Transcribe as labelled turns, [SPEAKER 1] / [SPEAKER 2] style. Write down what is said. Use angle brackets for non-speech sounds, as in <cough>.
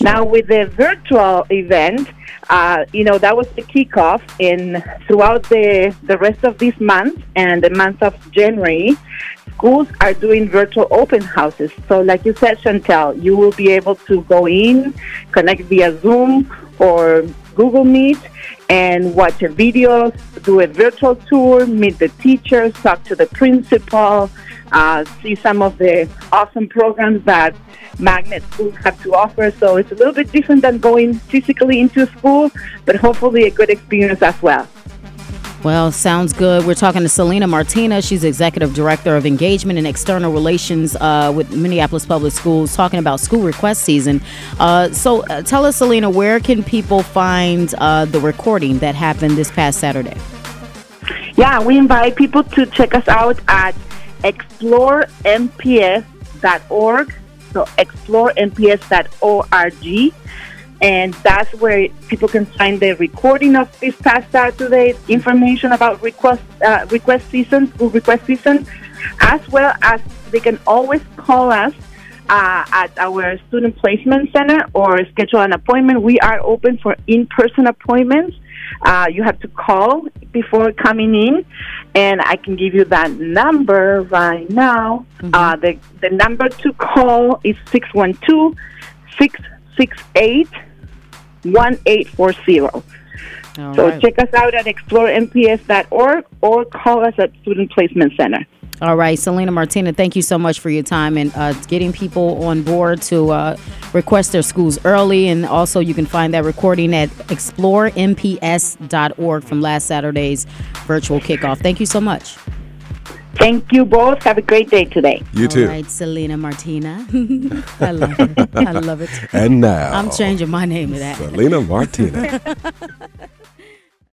[SPEAKER 1] Now, with the virtual event, uh, you know, that was the kickoff. In throughout the the rest of this month and the month of January, schools are doing virtual open houses. So, like you said, Chantel, you will be able to go in, connect via Zoom or Google Meet, and watch a video, do a virtual tour, meet the teachers, talk to the principal, uh, see some of the awesome programs that magnet schools have to offer. So it's a little bit different than going physically into school, but hopefully a good experience as well.
[SPEAKER 2] Well, sounds good. We're talking to Selena Martina. She's Executive Director of Engagement and External Relations uh, with Minneapolis Public Schools, talking about school request season. Uh, so uh, tell us, Selena, where can people find uh, the recording that happened this past Saturday?
[SPEAKER 1] Yeah, we invite people to check us out at exploremps.org. So exploremps.org and that's where people can find the recording of this past Saturday, information about request uh, request season, school request season, as well as they can always call us uh, at our student placement center or schedule an appointment. We are open for in-person appointments. Uh, you have to call before coming in, and I can give you that number right now. Mm-hmm. Uh, the the number to call is 612 668 1840. so right. check us out at exploremps.org or call us at Student Placement Center.
[SPEAKER 2] All right, Selena Martina, thank you so much for your time and uh, getting people on board to uh, request their schools early. And also, you can find that recording at exploremps.org from last Saturday's virtual kickoff. Thank you so much.
[SPEAKER 1] Thank you both. Have a great day today.
[SPEAKER 3] You too.
[SPEAKER 2] All right, Selena Martina. <laughs> I love it. I love it.
[SPEAKER 3] And now
[SPEAKER 2] I'm changing my name to that.
[SPEAKER 3] Selena Martina. <laughs>